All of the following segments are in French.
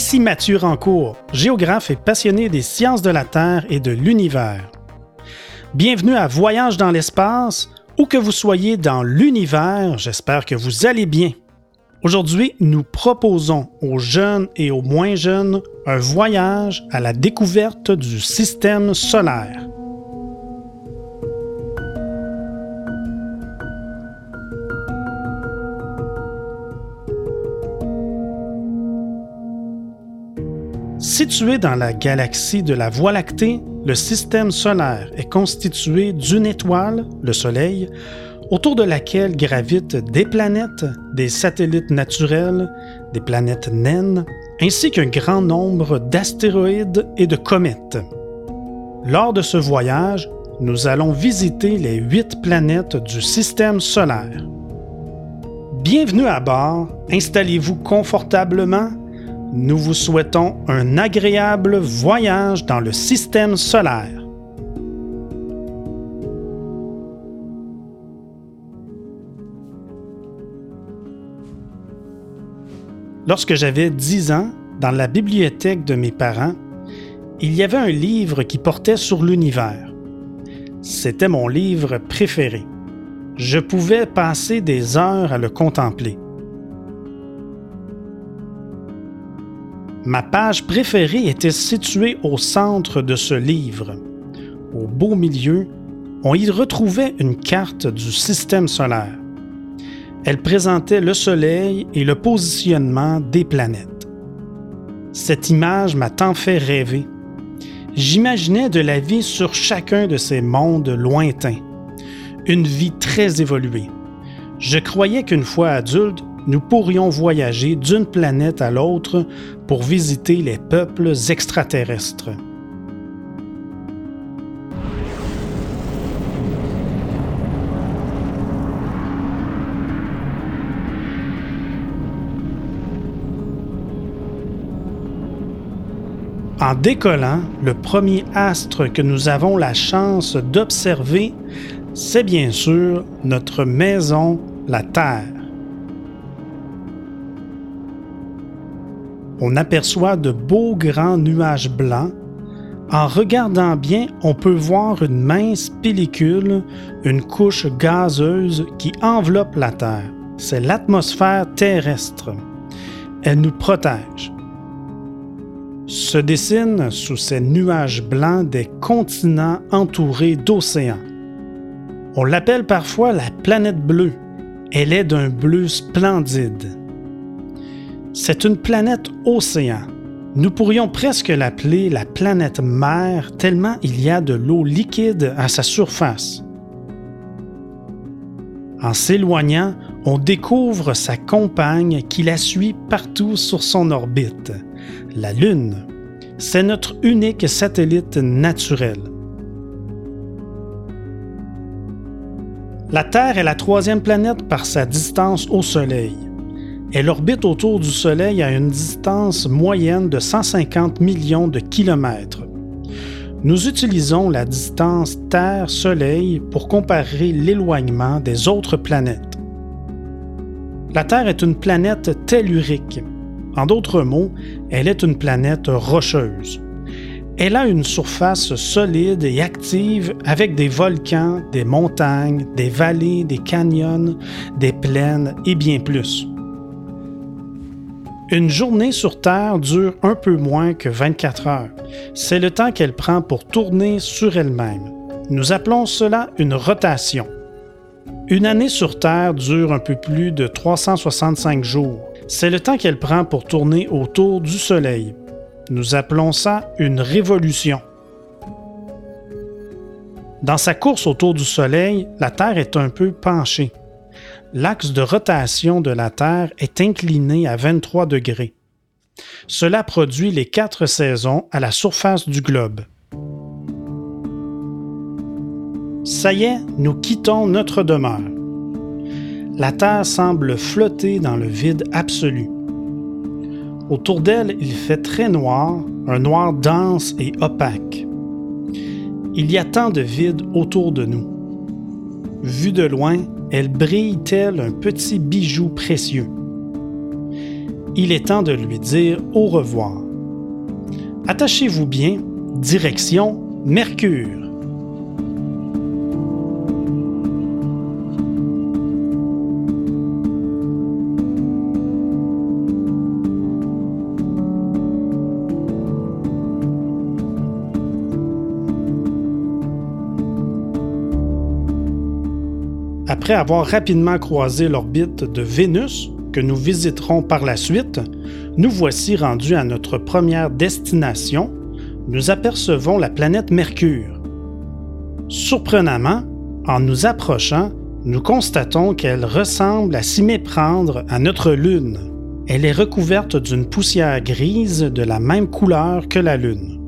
Ici Mathieu Rancourt, géographe et passionné des sciences de la Terre et de l'univers. Bienvenue à Voyage dans l'espace, où que vous soyez dans l'univers, j'espère que vous allez bien. Aujourd'hui, nous proposons aux jeunes et aux moins jeunes un voyage à la découverte du système solaire. Situé dans la galaxie de la Voie lactée, le système solaire est constitué d'une étoile, le Soleil, autour de laquelle gravitent des planètes, des satellites naturels, des planètes naines, ainsi qu'un grand nombre d'astéroïdes et de comètes. Lors de ce voyage, nous allons visiter les huit planètes du système solaire. Bienvenue à bord, installez-vous confortablement nous vous souhaitons un agréable voyage dans le système solaire. Lorsque j'avais 10 ans, dans la bibliothèque de mes parents, il y avait un livre qui portait sur l'univers. C'était mon livre préféré. Je pouvais passer des heures à le contempler. Ma page préférée était située au centre de ce livre. Au beau milieu, on y retrouvait une carte du système solaire. Elle présentait le Soleil et le positionnement des planètes. Cette image m'a tant fait rêver. J'imaginais de la vie sur chacun de ces mondes lointains, une vie très évoluée. Je croyais qu'une fois adulte, nous pourrions voyager d'une planète à l'autre pour visiter les peuples extraterrestres. En décollant, le premier astre que nous avons la chance d'observer, c'est bien sûr notre maison, la Terre. On aperçoit de beaux grands nuages blancs. En regardant bien, on peut voir une mince pellicule, une couche gazeuse qui enveloppe la Terre. C'est l'atmosphère terrestre. Elle nous protège. Se dessinent sous ces nuages blancs des continents entourés d'océans. On l'appelle parfois la planète bleue. Elle est d'un bleu splendide. C'est une planète océan. Nous pourrions presque l'appeler la planète mer tellement il y a de l'eau liquide à sa surface. En s'éloignant, on découvre sa compagne qui la suit partout sur son orbite, la Lune. C'est notre unique satellite naturel. La Terre est la troisième planète par sa distance au Soleil. Elle orbite autour du Soleil à une distance moyenne de 150 millions de kilomètres. Nous utilisons la distance Terre-Soleil pour comparer l'éloignement des autres planètes. La Terre est une planète tellurique. En d'autres mots, elle est une planète rocheuse. Elle a une surface solide et active avec des volcans, des montagnes, des vallées, des canyons, des plaines et bien plus. Une journée sur Terre dure un peu moins que 24 heures. C'est le temps qu'elle prend pour tourner sur elle-même. Nous appelons cela une rotation. Une année sur Terre dure un peu plus de 365 jours. C'est le temps qu'elle prend pour tourner autour du Soleil. Nous appelons ça une révolution. Dans sa course autour du Soleil, la Terre est un peu penchée l'axe de rotation de la Terre est incliné à 23 degrés. Cela produit les quatre saisons à la surface du globe. Ça y est, nous quittons notre demeure. La Terre semble flotter dans le vide absolu. Autour d'elle, il fait très noir, un noir dense et opaque. Il y a tant de vide autour de nous. Vu de loin, elle brille tel un petit bijou précieux. il est temps de lui dire au revoir. Attachez-vous bien, direction Mercure. Après avoir rapidement croisé l'orbite de Vénus, que nous visiterons par la suite, nous voici rendus à notre première destination. Nous apercevons la planète Mercure. Surprenamment, en nous approchant, nous constatons qu'elle ressemble à s'y méprendre à notre Lune. Elle est recouverte d'une poussière grise de la même couleur que la Lune.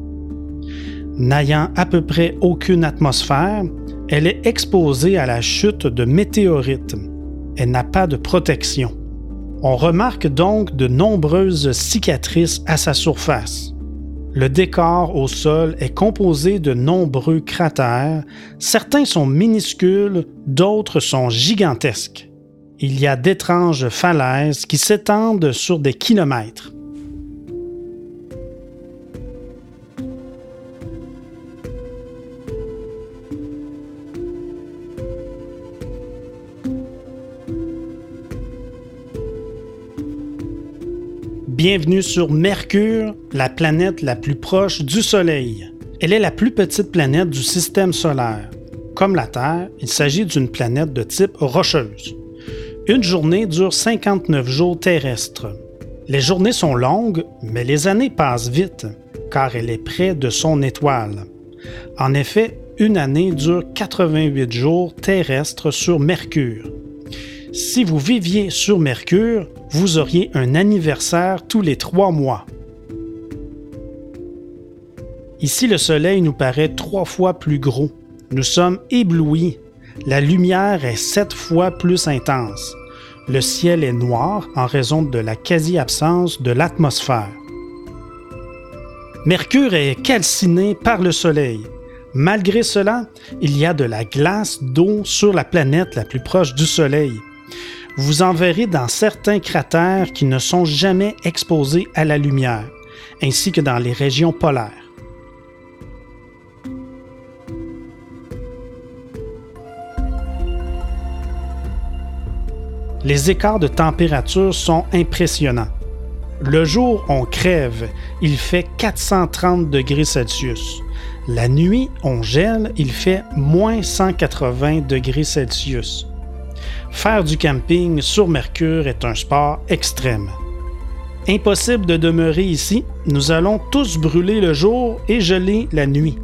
N'ayant à peu près aucune atmosphère, elle est exposée à la chute de météorites. Elle n'a pas de protection. On remarque donc de nombreuses cicatrices à sa surface. Le décor au sol est composé de nombreux cratères. Certains sont minuscules, d'autres sont gigantesques. Il y a d'étranges falaises qui s'étendent sur des kilomètres. Bienvenue sur Mercure, la planète la plus proche du Soleil. Elle est la plus petite planète du système solaire. Comme la Terre, il s'agit d'une planète de type rocheuse. Une journée dure 59 jours terrestres. Les journées sont longues, mais les années passent vite, car elle est près de son étoile. En effet, une année dure 88 jours terrestres sur Mercure. Si vous viviez sur Mercure, vous auriez un anniversaire tous les trois mois. Ici, le Soleil nous paraît trois fois plus gros. Nous sommes éblouis. La lumière est sept fois plus intense. Le ciel est noir en raison de la quasi-absence de l'atmosphère. Mercure est calciné par le Soleil. Malgré cela, il y a de la glace d'eau sur la planète la plus proche du Soleil vous en verrez dans certains cratères qui ne sont jamais exposés à la lumière, ainsi que dans les régions polaires. Les écarts de température sont impressionnants. Le jour, on crève, il fait 430 degrés Celsius. La nuit, on gèle, il fait moins 180 degrés Celsius. Faire du camping sur Mercure est un sport extrême. Impossible de demeurer ici, nous allons tous brûler le jour et geler la nuit.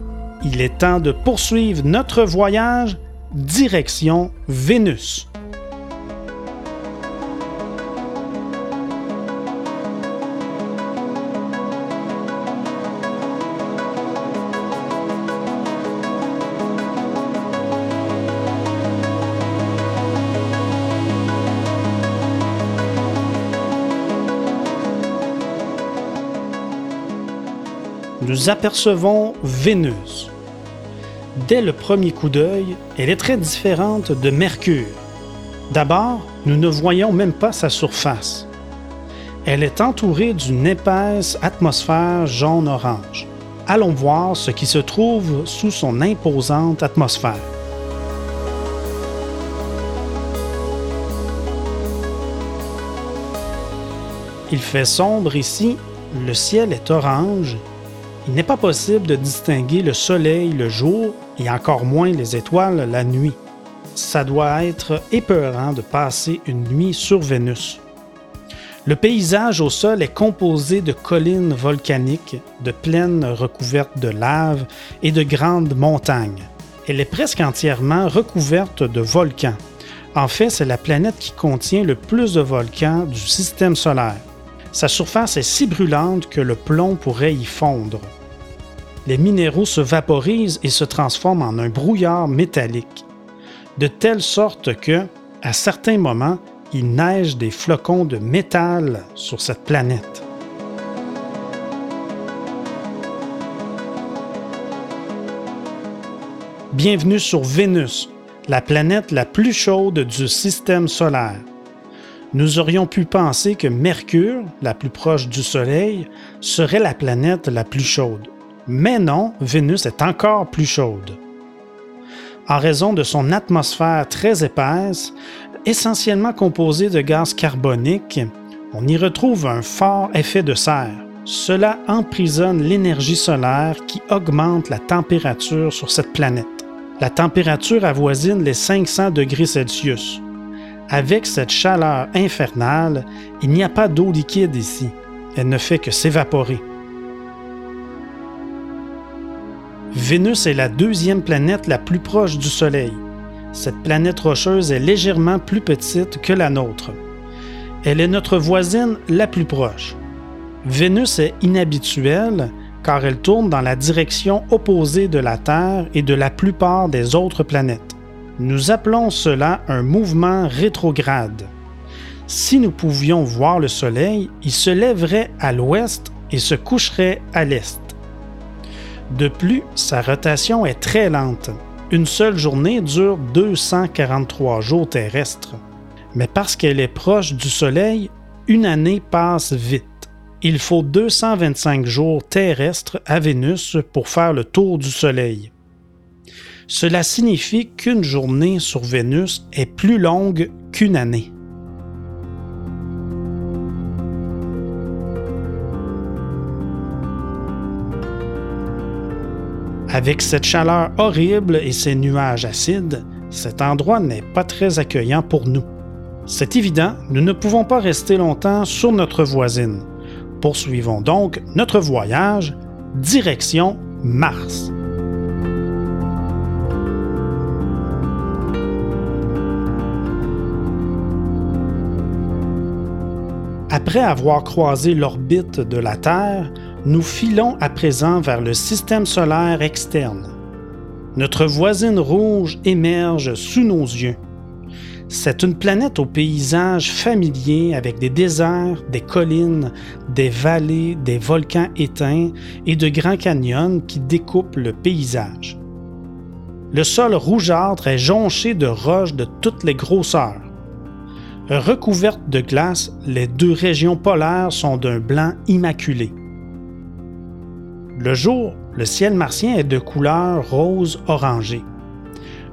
Il est temps de poursuivre notre voyage direction Vénus. Nous apercevons Vénus. Dès le premier coup d'œil, elle est très différente de Mercure. D'abord, nous ne voyons même pas sa surface. Elle est entourée d'une épaisse atmosphère jaune-orange. Allons voir ce qui se trouve sous son imposante atmosphère. Il fait sombre ici, le ciel est orange il n'est pas possible de distinguer le soleil le jour et encore moins les étoiles la nuit. Ça doit être épeurant de passer une nuit sur Vénus. Le paysage au sol est composé de collines volcaniques, de plaines recouvertes de lave et de grandes montagnes. Elle est presque entièrement recouverte de volcans. En fait, c'est la planète qui contient le plus de volcans du système solaire. Sa surface est si brûlante que le plomb pourrait y fondre les minéraux se vaporisent et se transforment en un brouillard métallique, de telle sorte que, à certains moments, il neige des flocons de métal sur cette planète. Bienvenue sur Vénus, la planète la plus chaude du système solaire. nous aurions pu penser que Mercure, la plus proche du Soleil, serait la planète la plus chaude. Mais non, Vénus est encore plus chaude. En raison de son atmosphère très épaisse, essentiellement composée de gaz carbonique, on y retrouve un fort effet de serre. Cela emprisonne l'énergie solaire qui augmente la température sur cette planète. La température avoisine les 500 degrés Celsius. Avec cette chaleur infernale, il n'y a pas d'eau liquide ici. Elle ne fait que s'évaporer. Vénus est la deuxième planète la plus proche du Soleil. Cette planète rocheuse est légèrement plus petite que la nôtre. Elle est notre voisine la plus proche. Vénus est inhabituelle car elle tourne dans la direction opposée de la Terre et de la plupart des autres planètes. Nous appelons cela un mouvement rétrograde. Si nous pouvions voir le Soleil, il se lèverait à l'ouest et se coucherait à l'est. De plus, sa rotation est très lente. Une seule journée dure 243 jours terrestres. Mais parce qu'elle est proche du Soleil, une année passe vite. Il faut 225 jours terrestres à Vénus pour faire le tour du Soleil. Cela signifie qu'une journée sur Vénus est plus longue qu'une année. Avec cette chaleur horrible et ces nuages acides, cet endroit n'est pas très accueillant pour nous. C'est évident, nous ne pouvons pas rester longtemps sur notre voisine. Poursuivons donc notre voyage direction Mars. Après avoir croisé l'orbite de la Terre, nous filons à présent vers le système solaire externe. Notre voisine rouge émerge sous nos yeux. C'est une planète au paysage familier avec des déserts, des collines, des vallées, des volcans éteints et de grands canyons qui découpent le paysage. Le sol rougeâtre est jonché de roches de toutes les grosseurs. Recouvertes de glace, les deux régions polaires sont d'un blanc immaculé. Le jour, le ciel martien est de couleur rose orangée.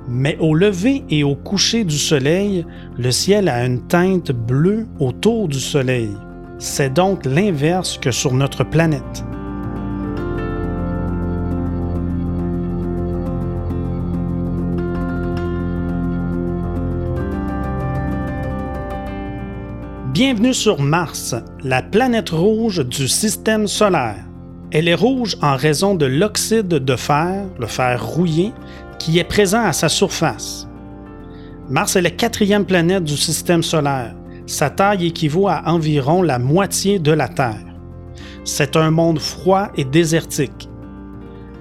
Mais au lever et au coucher du soleil, le ciel a une teinte bleue autour du soleil. C'est donc l'inverse que sur notre planète. Bienvenue sur Mars, la planète rouge du système solaire. Elle est rouge en raison de l'oxyde de fer, le fer rouillé, qui est présent à sa surface. Mars est la quatrième planète du système solaire. Sa taille équivaut à environ la moitié de la Terre. C'est un monde froid et désertique.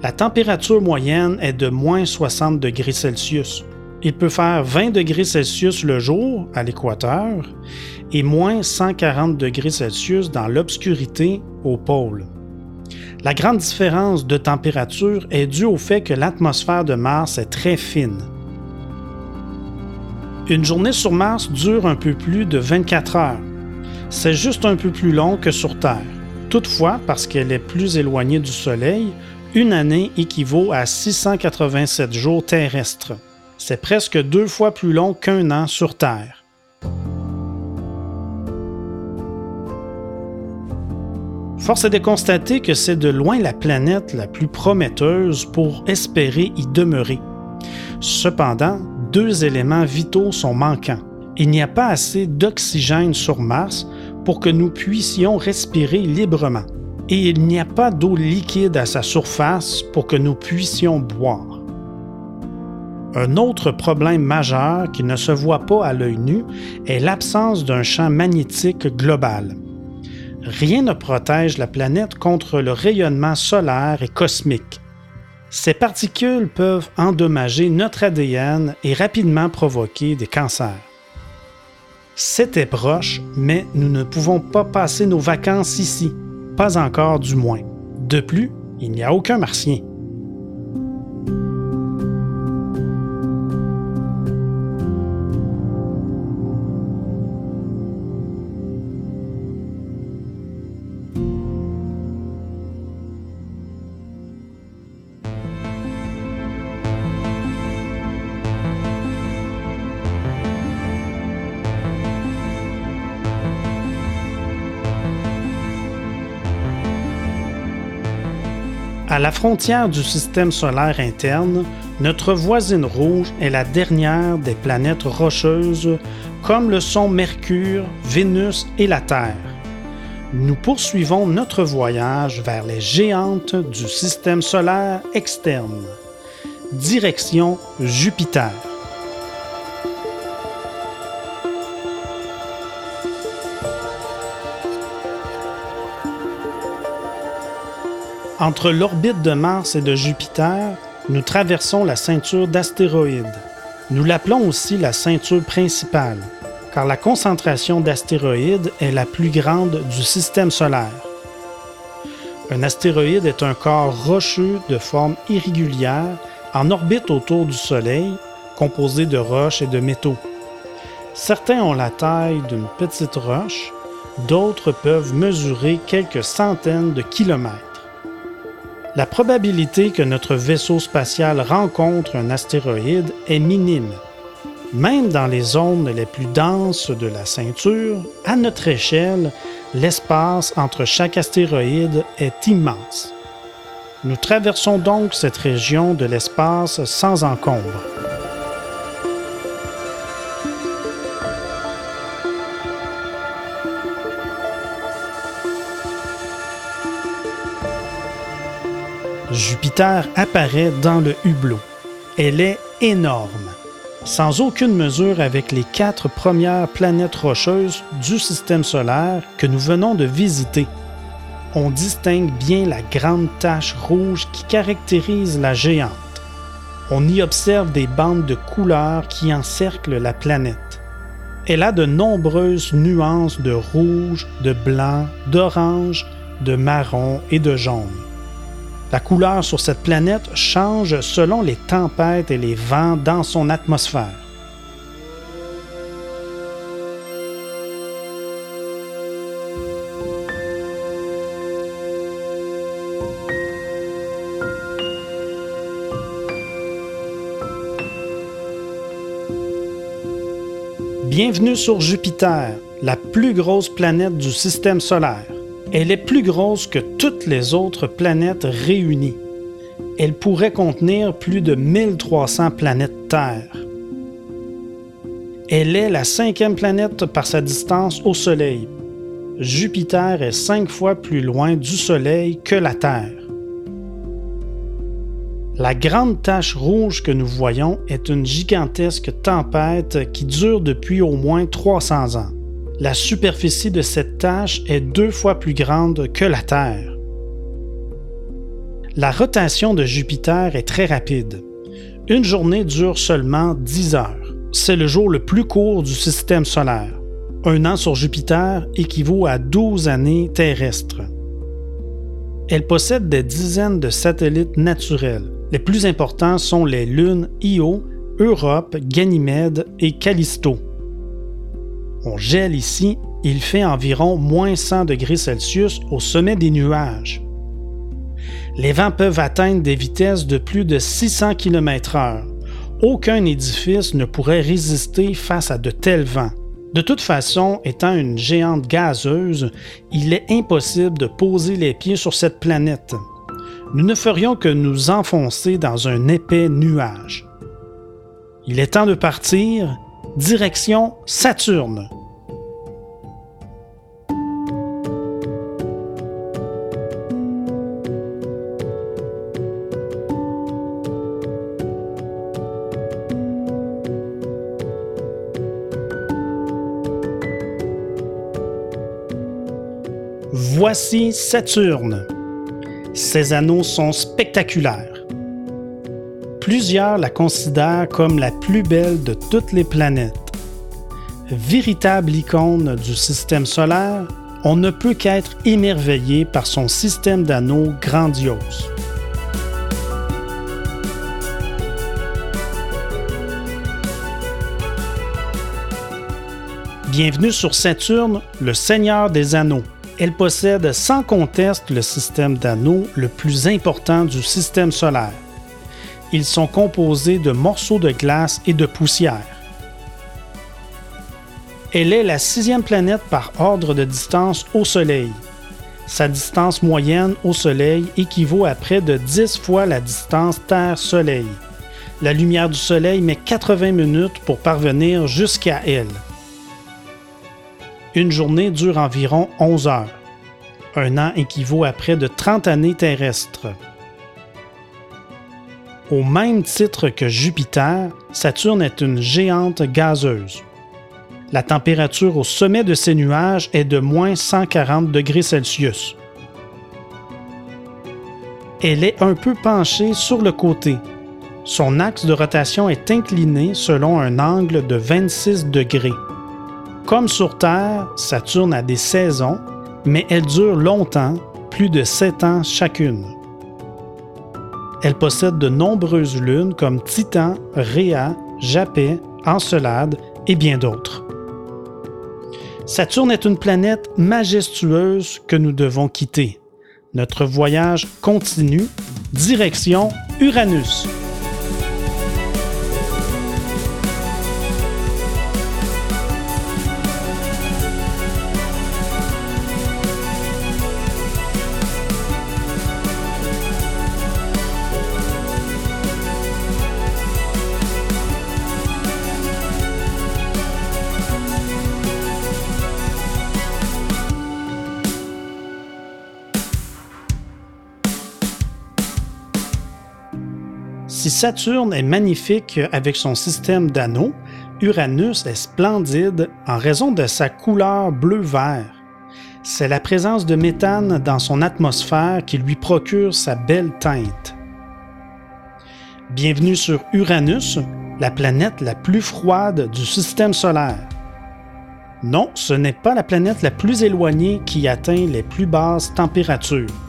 La température moyenne est de moins 60 degrés Celsius. Il peut faire 20 degrés Celsius le jour à l'équateur et moins 140 degrés Celsius dans l'obscurité au pôle. La grande différence de température est due au fait que l'atmosphère de Mars est très fine. Une journée sur Mars dure un peu plus de 24 heures. C'est juste un peu plus long que sur Terre. Toutefois, parce qu'elle est plus éloignée du Soleil, une année équivaut à 687 jours terrestres. C'est presque deux fois plus long qu'un an sur Terre. Force est de constater que c'est de loin la planète la plus prometteuse pour espérer y demeurer. Cependant, deux éléments vitaux sont manquants. Il n'y a pas assez d'oxygène sur Mars pour que nous puissions respirer librement. Et il n'y a pas d'eau liquide à sa surface pour que nous puissions boire. Un autre problème majeur qui ne se voit pas à l'œil nu est l'absence d'un champ magnétique global rien ne protège la planète contre le rayonnement solaire et cosmique. Ces particules peuvent endommager notre ADN et rapidement provoquer des cancers. C'était proche, mais nous ne pouvons pas passer nos vacances ici, pas encore du moins. De plus, il n'y a aucun martien. À la frontière du système solaire interne, notre voisine rouge est la dernière des planètes rocheuses comme le sont Mercure, Vénus et la Terre. Nous poursuivons notre voyage vers les géantes du système solaire externe. Direction Jupiter. Entre l'orbite de Mars et de Jupiter, nous traversons la ceinture d'astéroïdes. Nous l'appelons aussi la ceinture principale, car la concentration d'astéroïdes est la plus grande du système solaire. Un astéroïde est un corps rocheux de forme irrégulière en orbite autour du Soleil, composé de roches et de métaux. Certains ont la taille d'une petite roche, d'autres peuvent mesurer quelques centaines de kilomètres. La probabilité que notre vaisseau spatial rencontre un astéroïde est minime. Même dans les zones les plus denses de la ceinture, à notre échelle, l'espace entre chaque astéroïde est immense. Nous traversons donc cette région de l'espace sans encombre. Jupiter apparaît dans le hublot. Elle est énorme, sans aucune mesure avec les quatre premières planètes rocheuses du système solaire que nous venons de visiter. On distingue bien la grande tache rouge qui caractérise la géante. On y observe des bandes de couleurs qui encerclent la planète. Elle a de nombreuses nuances de rouge, de blanc, d'orange, de marron et de jaune. La couleur sur cette planète change selon les tempêtes et les vents dans son atmosphère. Bienvenue sur Jupiter, la plus grosse planète du système solaire. Elle est plus grosse que toutes les autres planètes réunies. Elle pourrait contenir plus de 1300 planètes Terre. Elle est la cinquième planète par sa distance au Soleil. Jupiter est cinq fois plus loin du Soleil que la Terre. La grande tache rouge que nous voyons est une gigantesque tempête qui dure depuis au moins 300 ans la superficie de cette tache est deux fois plus grande que la Terre. La rotation de Jupiter est très rapide. Une journée dure seulement 10 heures. C'est le jour le plus court du système solaire. Un an sur Jupiter équivaut à 12 années terrestres. Elle possède des dizaines de satellites naturels. Les plus importants sont les lunes Io, Europe, Ganymède et Callisto. On gèle ici, il fait environ moins 100 degrés Celsius au sommet des nuages. Les vents peuvent atteindre des vitesses de plus de 600 km/h. Aucun édifice ne pourrait résister face à de tels vents. De toute façon, étant une géante gazeuse, il est impossible de poser les pieds sur cette planète. Nous ne ferions que nous enfoncer dans un épais nuage. Il est temps de partir, direction Saturne. Voici Saturne. Ses anneaux sont spectaculaires. Plusieurs la considèrent comme la plus belle de toutes les planètes. Véritable icône du système solaire, on ne peut qu'être émerveillé par son système d'anneaux grandiose. Bienvenue sur Saturne, le Seigneur des Anneaux. Elle possède sans conteste le système d'anneaux le plus important du système solaire. Ils sont composés de morceaux de glace et de poussière. Elle est la sixième planète par ordre de distance au Soleil. Sa distance moyenne au Soleil équivaut à près de 10 fois la distance Terre-Soleil. La lumière du Soleil met 80 minutes pour parvenir jusqu'à elle. Une journée dure environ 11 heures. Un an équivaut à près de 30 années terrestres. Au même titre que Jupiter, Saturne est une géante gazeuse. La température au sommet de ces nuages est de moins 140 degrés Celsius. Elle est un peu penchée sur le côté. Son axe de rotation est incliné selon un angle de 26 degrés. Comme sur Terre, Saturne a des saisons, mais elles durent longtemps, plus de 7 ans chacune. Elle possède de nombreuses lunes comme Titan, Rhea, Japet, Encelade et bien d'autres. Saturne est une planète majestueuse que nous devons quitter. Notre voyage continue, direction Uranus. Saturne est magnifique avec son système d'anneaux, Uranus est splendide en raison de sa couleur bleu-vert. C'est la présence de méthane dans son atmosphère qui lui procure sa belle teinte. Bienvenue sur Uranus, la planète la plus froide du système solaire. Non, ce n'est pas la planète la plus éloignée qui atteint les plus basses températures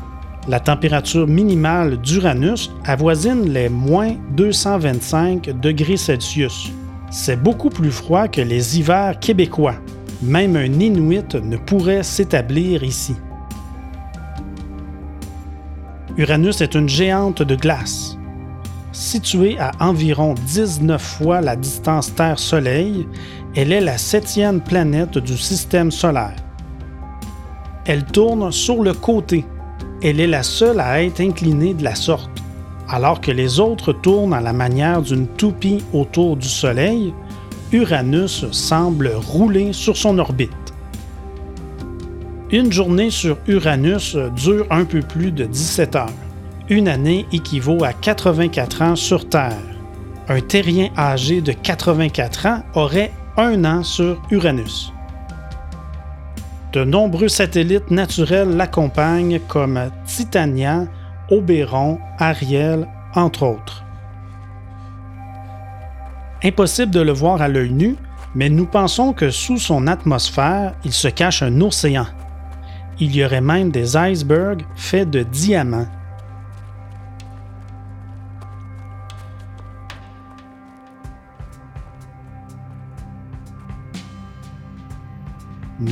la température minimale d'Uranus avoisine les moins 225 degrés Celsius. C'est beaucoup plus froid que les hivers québécois. Même un Inuit ne pourrait s'établir ici. Uranus est une géante de glace. Située à environ 19 fois la distance Terre-Soleil, elle est la septième planète du système solaire. Elle tourne sur le côté elle est la seule à être inclinée de la sorte. Alors que les autres tournent à la manière d'une toupie autour du Soleil, Uranus semble rouler sur son orbite. Une journée sur Uranus dure un peu plus de 17 heures. Une année équivaut à 84 ans sur Terre. Un terrien âgé de 84 ans aurait un an sur Uranus. De nombreux satellites naturels l'accompagnent comme Titania, Oberon, Ariel, entre autres. Impossible de le voir à l'œil nu, mais nous pensons que sous son atmosphère, il se cache un océan. Il y aurait même des icebergs faits de diamants.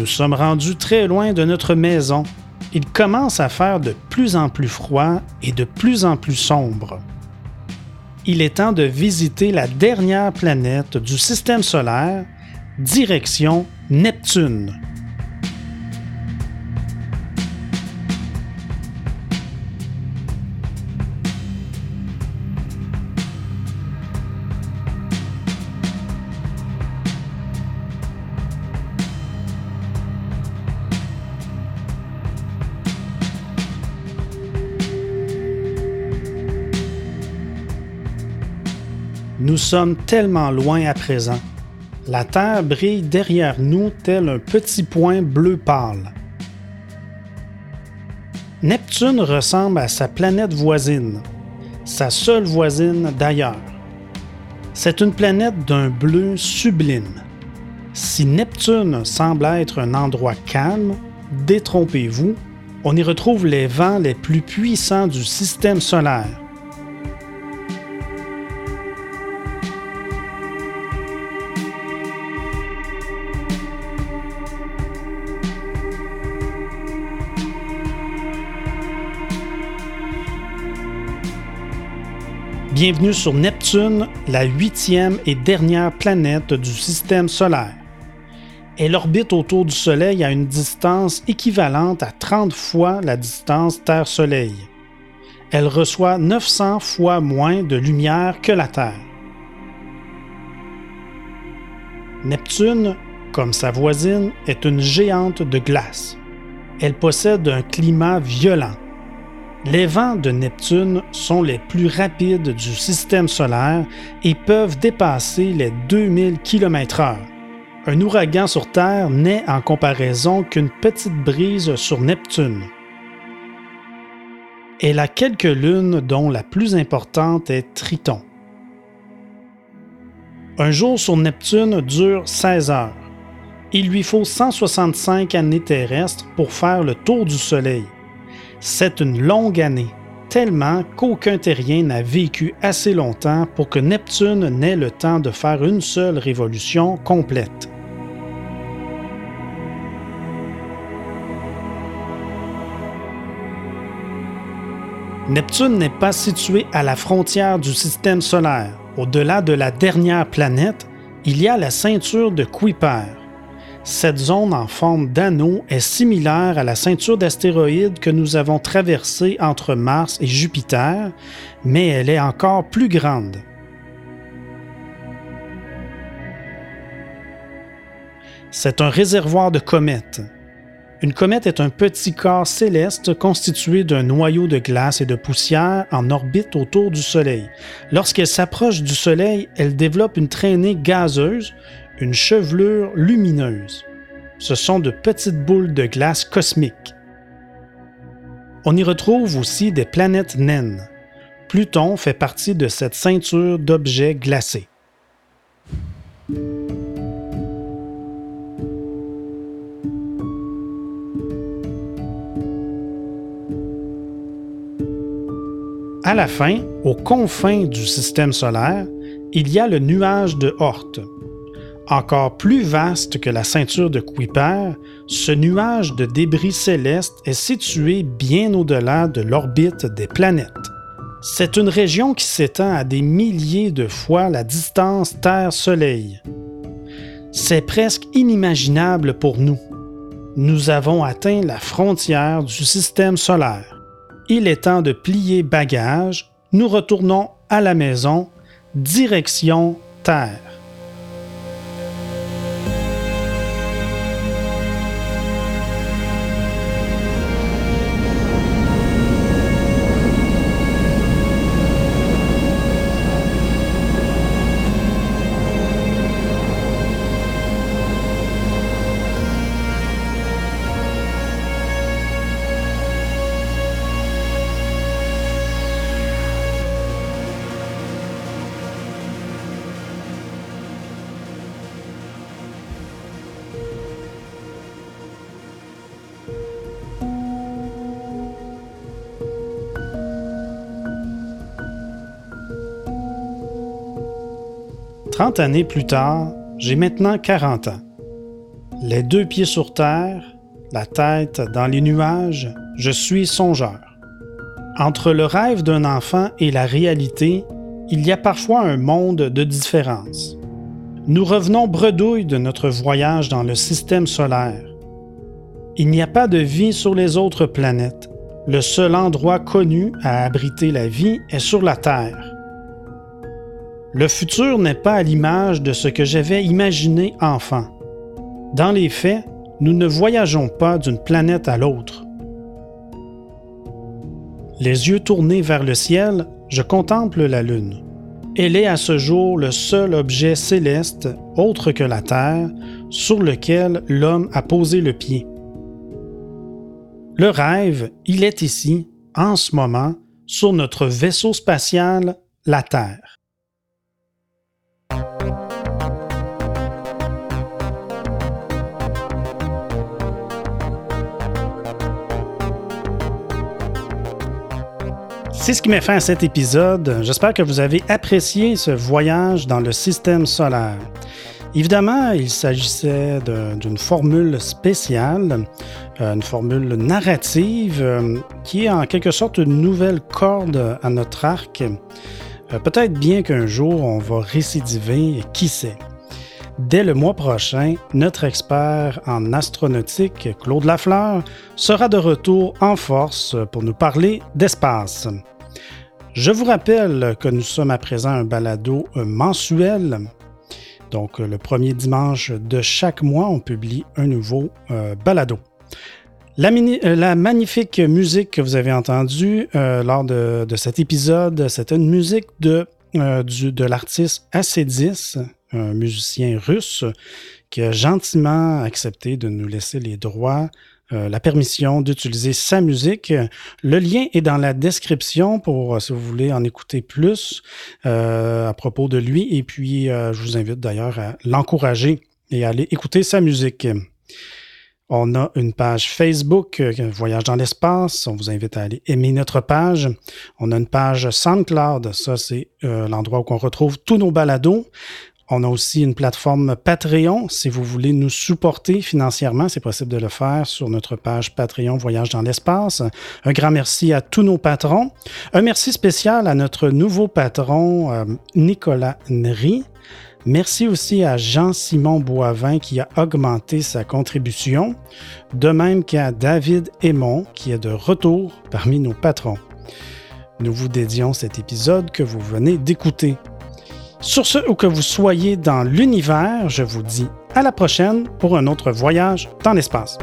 Nous sommes rendus très loin de notre maison. Il commence à faire de plus en plus froid et de plus en plus sombre. Il est temps de visiter la dernière planète du système solaire, direction Neptune. Nous sommes tellement loin à présent. La Terre brille derrière nous tel un petit point bleu pâle. Neptune ressemble à sa planète voisine, sa seule voisine d'ailleurs. C'est une planète d'un bleu sublime. Si Neptune semble être un endroit calme, détrompez-vous, on y retrouve les vents les plus puissants du système solaire. Bienvenue sur Neptune, la huitième et dernière planète du système solaire. Elle orbite autour du Soleil à une distance équivalente à 30 fois la distance Terre-Soleil. Elle reçoit 900 fois moins de lumière que la Terre. Neptune, comme sa voisine, est une géante de glace. Elle possède un climat violent. Les vents de Neptune sont les plus rapides du système solaire et peuvent dépasser les 2000 km/h. Un ouragan sur Terre n'est en comparaison qu'une petite brise sur Neptune. Elle a quelques lunes dont la plus importante est Triton. Un jour sur Neptune dure 16 heures. Il lui faut 165 années terrestres pour faire le tour du Soleil. C'est une longue année, tellement qu'aucun terrien n'a vécu assez longtemps pour que Neptune n'ait le temps de faire une seule révolution complète. Neptune n'est pas situé à la frontière du système solaire. Au-delà de la dernière planète, il y a la ceinture de Kuiper. Cette zone en forme d'anneau est similaire à la ceinture d'astéroïdes que nous avons traversée entre Mars et Jupiter, mais elle est encore plus grande. C'est un réservoir de comètes. Une comète est un petit corps céleste constitué d'un noyau de glace et de poussière en orbite autour du Soleil. Lorsqu'elle s'approche du Soleil, elle développe une traînée gazeuse, une chevelure lumineuse. Ce sont de petites boules de glace cosmiques. On y retrouve aussi des planètes naines. Pluton fait partie de cette ceinture d'objets glacés. À la fin, aux confins du système solaire, il y a le nuage de Oort. Encore plus vaste que la ceinture de Kuiper, ce nuage de débris célestes est situé bien au-delà de l'orbite des planètes. C'est une région qui s'étend à des milliers de fois la distance Terre-Soleil. C'est presque inimaginable pour nous. Nous avons atteint la frontière du système solaire. Il est temps de plier bagages. Nous retournons à la maison, direction Terre. Trente années plus tard, j'ai maintenant 40 ans. Les deux pieds sur terre, la tête dans les nuages, je suis songeur. Entre le rêve d'un enfant et la réalité, il y a parfois un monde de différence. Nous revenons bredouille de notre voyage dans le système solaire. Il n'y a pas de vie sur les autres planètes. Le seul endroit connu à abriter la vie est sur la Terre. Le futur n'est pas à l'image de ce que j'avais imaginé enfant. Dans les faits, nous ne voyageons pas d'une planète à l'autre. Les yeux tournés vers le ciel, je contemple la Lune. Elle est à ce jour le seul objet céleste, autre que la Terre, sur lequel l'homme a posé le pied. Le rêve, il est ici, en ce moment, sur notre vaisseau spatial, la Terre. C'est ce qui m'a fait à cet épisode. J'espère que vous avez apprécié ce voyage dans le système solaire. Évidemment, il s'agissait d'une formule spéciale, euh, une formule narrative euh, qui est en quelque sorte une nouvelle corde à notre arc. Euh, peut-être bien qu'un jour on va récidiver, qui sait. Dès le mois prochain, notre expert en astronautique, Claude Lafleur, sera de retour en force pour nous parler d'espace. Je vous rappelle que nous sommes à présent un balado mensuel. Donc, le premier dimanche de chaque mois, on publie un nouveau euh, balado. Euh, la, magnifique musique que vous avez entendue euh, lors de, cet épisode, c'était une musique de, de l'artiste AC10, un musicien russe qui a gentiment accepté de nous laisser les droits, euh, la permission d'utiliser sa musique. Le lien est dans la description pour, euh, si vous voulez en écouter plus euh, à propos de lui. Et puis, je vous invite d'ailleurs à l'encourager et à aller écouter sa musique. On a une page Facebook, Voyage dans l'espace. On vous invite à aller aimer notre page. On a une page SoundCloud. Ça, c'est l'endroit où on retrouve tous nos balados. On a aussi une plateforme Patreon. Si vous voulez nous supporter financièrement, c'est possible de le faire sur notre page Patreon Voyage dans l'espace. Un grand merci à tous nos patrons. Un merci spécial à notre nouveau patron, euh, Nicolas Nry. Merci aussi à Jean-Simon Boivin qui a augmenté sa contribution, de même qu'à David Aymon qui est de retour parmi nos patrons. Nous vous dédions cet épisode que vous venez d'écouter. Sur ce, où que vous soyez dans l'univers, je vous dis à la prochaine pour un autre voyage dans l'espace.